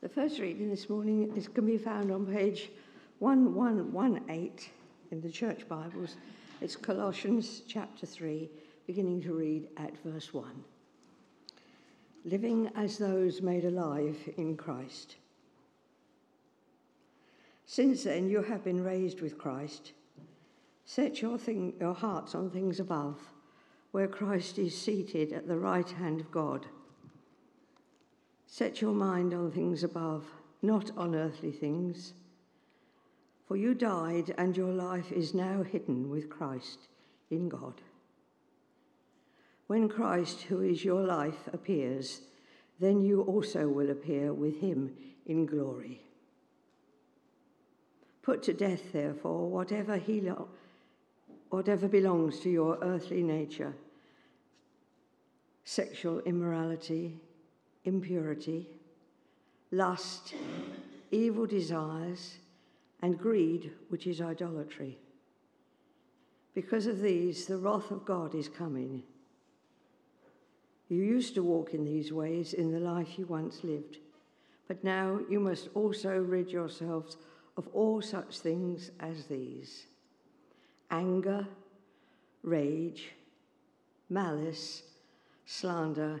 The first reading this morning is, can be found on page 1118 in the Church Bibles. It's Colossians chapter 3, beginning to read at verse 1. Living as those made alive in Christ. Since then you have been raised with Christ. Set your, thing, your hearts on things above, where Christ is seated at the right hand of God. Set your mind on things above, not on earthly things. For you died, and your life is now hidden with Christ in God. When Christ, who is your life, appears, then you also will appear with him in glory. Put to death, therefore, whatever, he lo- whatever belongs to your earthly nature sexual immorality impurity, lust, evil desires, and greed, which is idolatry. Because of these, the wrath of God is coming. You used to walk in these ways in the life you once lived, but now you must also rid yourselves of all such things as these anger, rage, malice, slander,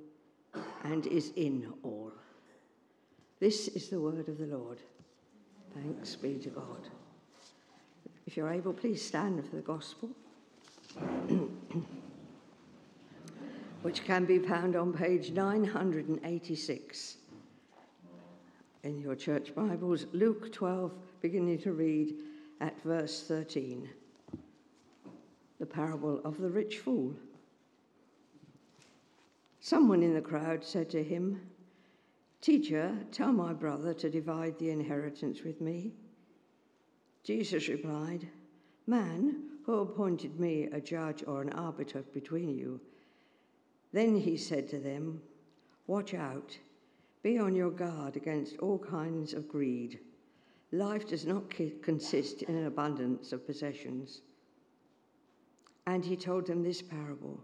and is in all. This is the word of the Lord. Thanks be to God. If you're able, please stand for the gospel, which can be found on page 986 in your church Bibles, Luke 12, beginning to read at verse 13. The parable of the rich fool. Someone in the crowd said to him, Teacher, tell my brother to divide the inheritance with me. Jesus replied, Man, who appointed me a judge or an arbiter between you? Then he said to them, Watch out, be on your guard against all kinds of greed. Life does not consist in an abundance of possessions. And he told them this parable.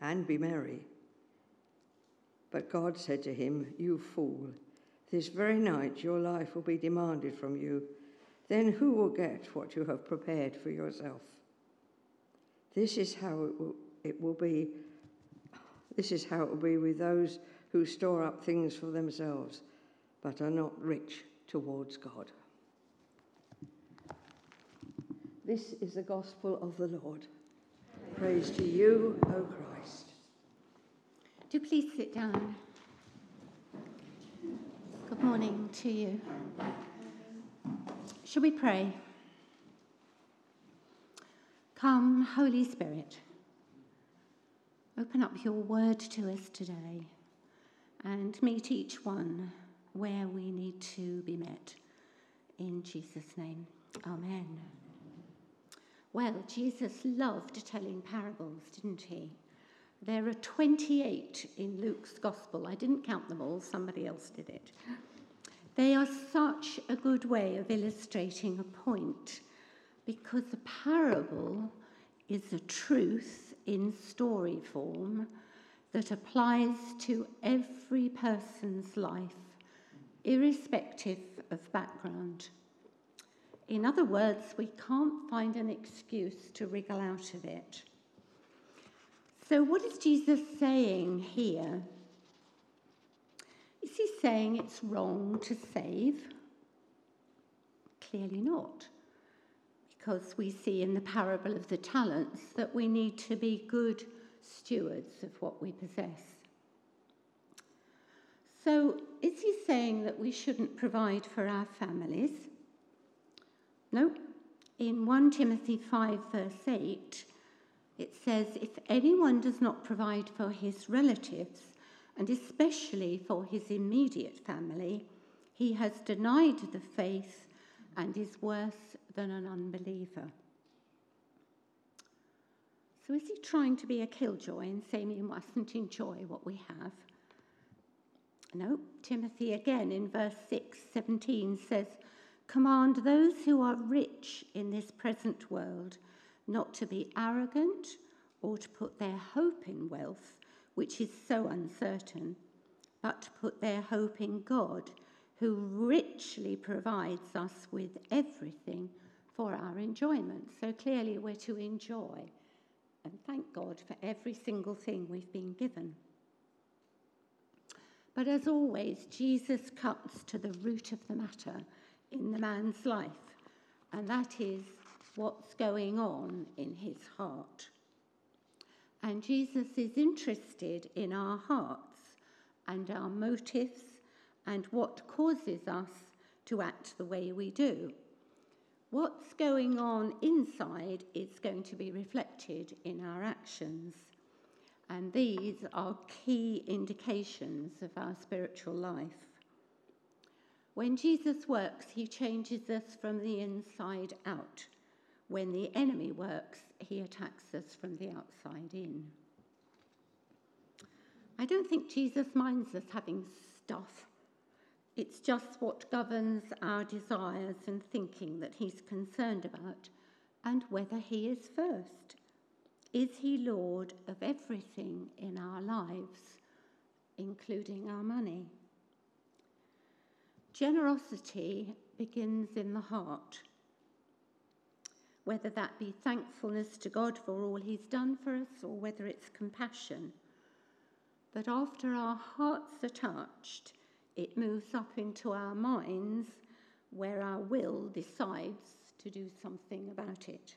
and be merry. But God said to him, You fool, this very night your life will be demanded from you. Then who will get what you have prepared for yourself? This is how it will, it will be. This is how it will be with those who store up things for themselves, but are not rich towards God. This is the gospel of the Lord. Praise to you, O Christ. Do please sit down. Good morning to you. Shall we pray? Come, Holy Spirit, open up your word to us today and meet each one where we need to be met. In Jesus' name, Amen. Well, Jesus loved telling parables, didn't he? There are 28 in Luke's Gospel. I didn't count them all, somebody else did it. They are such a good way of illustrating a point because a parable is a truth in story form that applies to every person's life, irrespective of background. In other words, we can't find an excuse to wriggle out of it. So, what is Jesus saying here? Is he saying it's wrong to save? Clearly not. Because we see in the parable of the talents that we need to be good stewards of what we possess. So, is he saying that we shouldn't provide for our families? No. In 1 Timothy 5, verse 8, it says, If anyone does not provide for his relatives, and especially for his immediate family, he has denied the faith and is worse than an unbeliever. So, is he trying to be a killjoy and saying we mustn't enjoy what we have? No, Timothy again in verse 6 17 says, Command those who are rich in this present world not to be arrogant or to put their hope in wealth, which is so uncertain, but to put their hope in God, who richly provides us with everything for our enjoyment. So clearly, we're to enjoy and thank God for every single thing we've been given. But as always, Jesus cuts to the root of the matter in the man's life, and that is what's going on in his heart. And Jesus is interested in our hearts and our motives and what causes us to act the way we do. What's going on inside is going to be reflected in our actions. And these are key indications of our spiritual life. When Jesus works, he changes us from the inside out. When the enemy works, he attacks us from the outside in. I don't think Jesus minds us having stuff. It's just what governs our desires and thinking that he's concerned about, and whether he is first. Is he Lord of everything in our lives, including our money? Generosity begins in the heart whether that be thankfulness to God for all He's done for us or whether it's compassion. But after our hearts are touched, it moves up into our minds where our will decides to do something about it.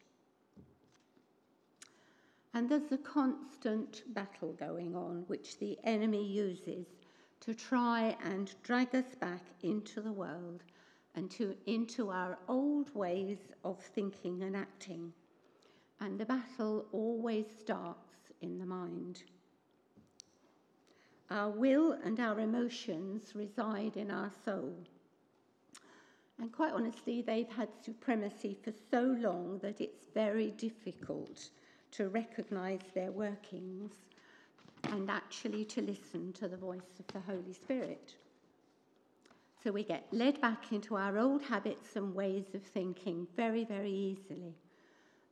And there's a constant battle going on which the enemy uses to try and drag us back into the world and to, into our old ways of thinking and acting. And the battle always starts in the mind. Our will and our emotions reside in our soul. And quite honestly, they've had supremacy for so long that it's very difficult to recognize their workings and actually to listen to the voice of the Holy Spirit. So we get led back into our old habits and ways of thinking very, very easily.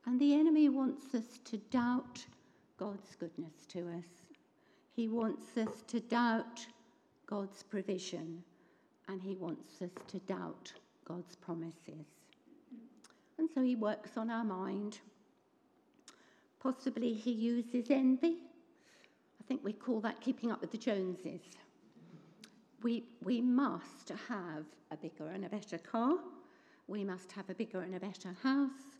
And the enemy wants us to doubt God's goodness to us. He wants us to doubt God's provision. And he wants us to doubt God's promises. And so he works on our mind. Possibly he uses envy. I think we call that keeping up with the Joneses we, we must have a bigger and a better car. We must have a bigger and a better house.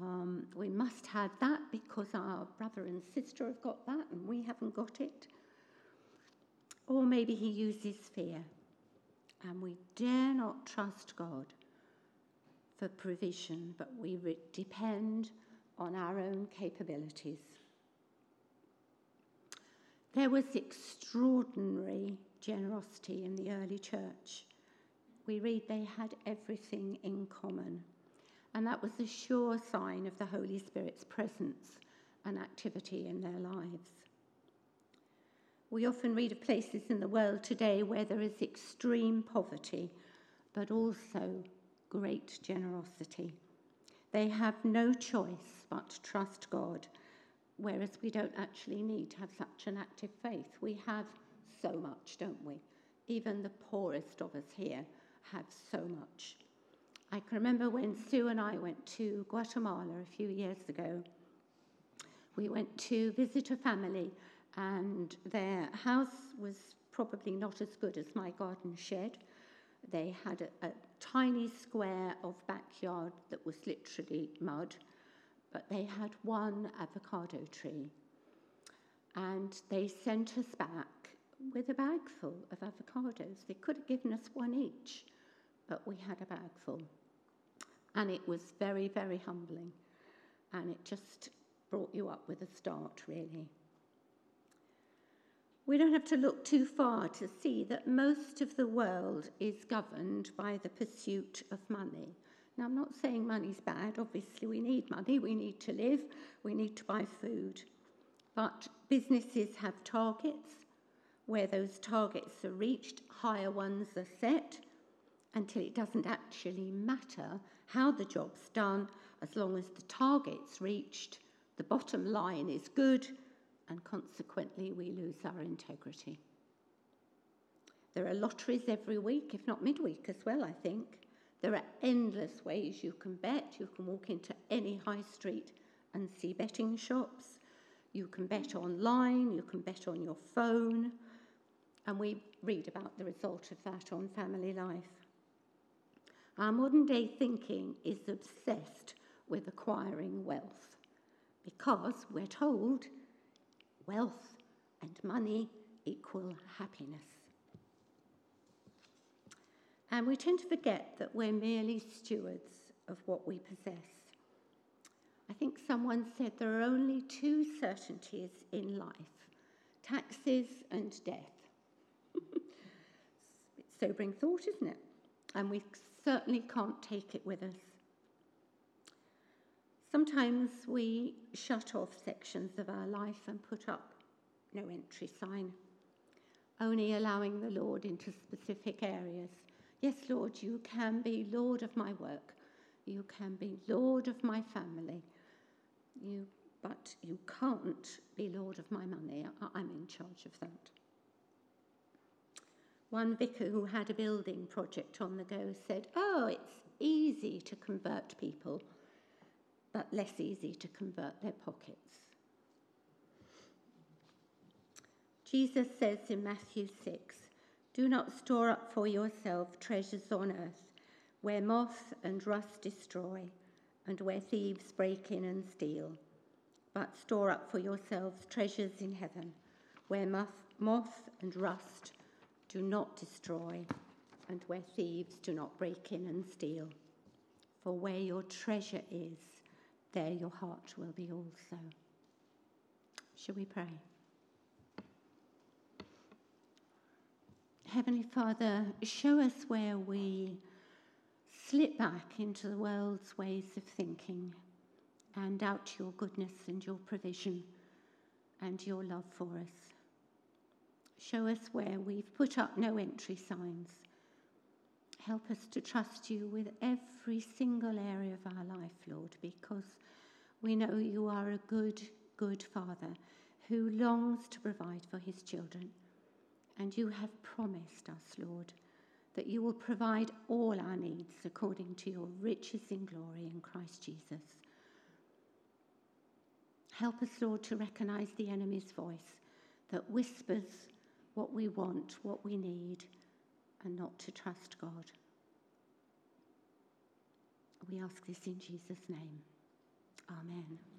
Um, we must have that because our brother and sister have got that and we haven't got it. Or maybe he uses fear. And we dare not trust God for provision, but we depend on our own capabilities. There was extraordinary generosity in the early church. We read they had everything in common. And that was a sure sign of the Holy Spirit's presence and activity in their lives. We often read of places in the world today where there is extreme poverty, but also great generosity. They have no choice but to trust God, whereas we don't actually need to have such an active faith. We have so much, don't we? Even the poorest of us here have so much. I can remember when Sue and I went to Guatemala a few years ago. We went to visit a family, and their house was probably not as good as my garden shed. They had a, a tiny square of backyard that was literally mud, but they had one avocado tree. And they sent us back with a bag full of avocados. They could have given us one each, but we had a bag full. And it was very, very humbling. And it just brought you up with a start, really. We don't have to look too far to see that most of the world is governed by the pursuit of money. Now, I'm not saying money's bad. Obviously, we need money. We need to live. We need to buy food. But businesses have targets. Where those targets are reached, higher ones are set until it doesn't actually matter how the job's done, as long as the target's reached, the bottom line is good, and consequently we lose our integrity. There are lotteries every week, if not midweek as well, I think. There are endless ways you can bet. You can walk into any high street and see betting shops. You can bet online, you can bet on your phone. And we read about the result of that on Family Life. Our modern day thinking is obsessed with acquiring wealth because we're told wealth and money equal happiness. And we tend to forget that we're merely stewards of what we possess. I think someone said there are only two certainties in life taxes and death. Sobering thought, isn't it? And we certainly can't take it with us. Sometimes we shut off sections of our life and put up no entry sign, only allowing the Lord into specific areas. Yes, Lord, you can be Lord of my work. You can be Lord of my family. You, but you can't be Lord of my money. I'm in charge of that. One vicar who had a building project on the go said, Oh, it's easy to convert people but less easy to convert their pockets. Jesus says in Matthew 6 Do not store up for yourself treasures on earth, where moth and rust destroy, and where thieves break in and steal, but store up for yourselves treasures in heaven, where moth, moth and rust do not destroy, and where thieves do not break in and steal. For where your treasure is, there your heart will be also. Shall we pray? Heavenly Father, show us where we slip back into the world's ways of thinking and doubt your goodness and your provision and your love for us. Show us where we've put up no entry signs. Help us to trust you with every single area of our life, Lord, because we know you are a good, good Father who longs to provide for his children. And you have promised us, Lord, that you will provide all our needs according to your riches in glory in Christ Jesus. Help us, Lord, to recognize the enemy's voice that whispers what we want, what we need, and not to trust God. We ask this in Jesus' name. Amen.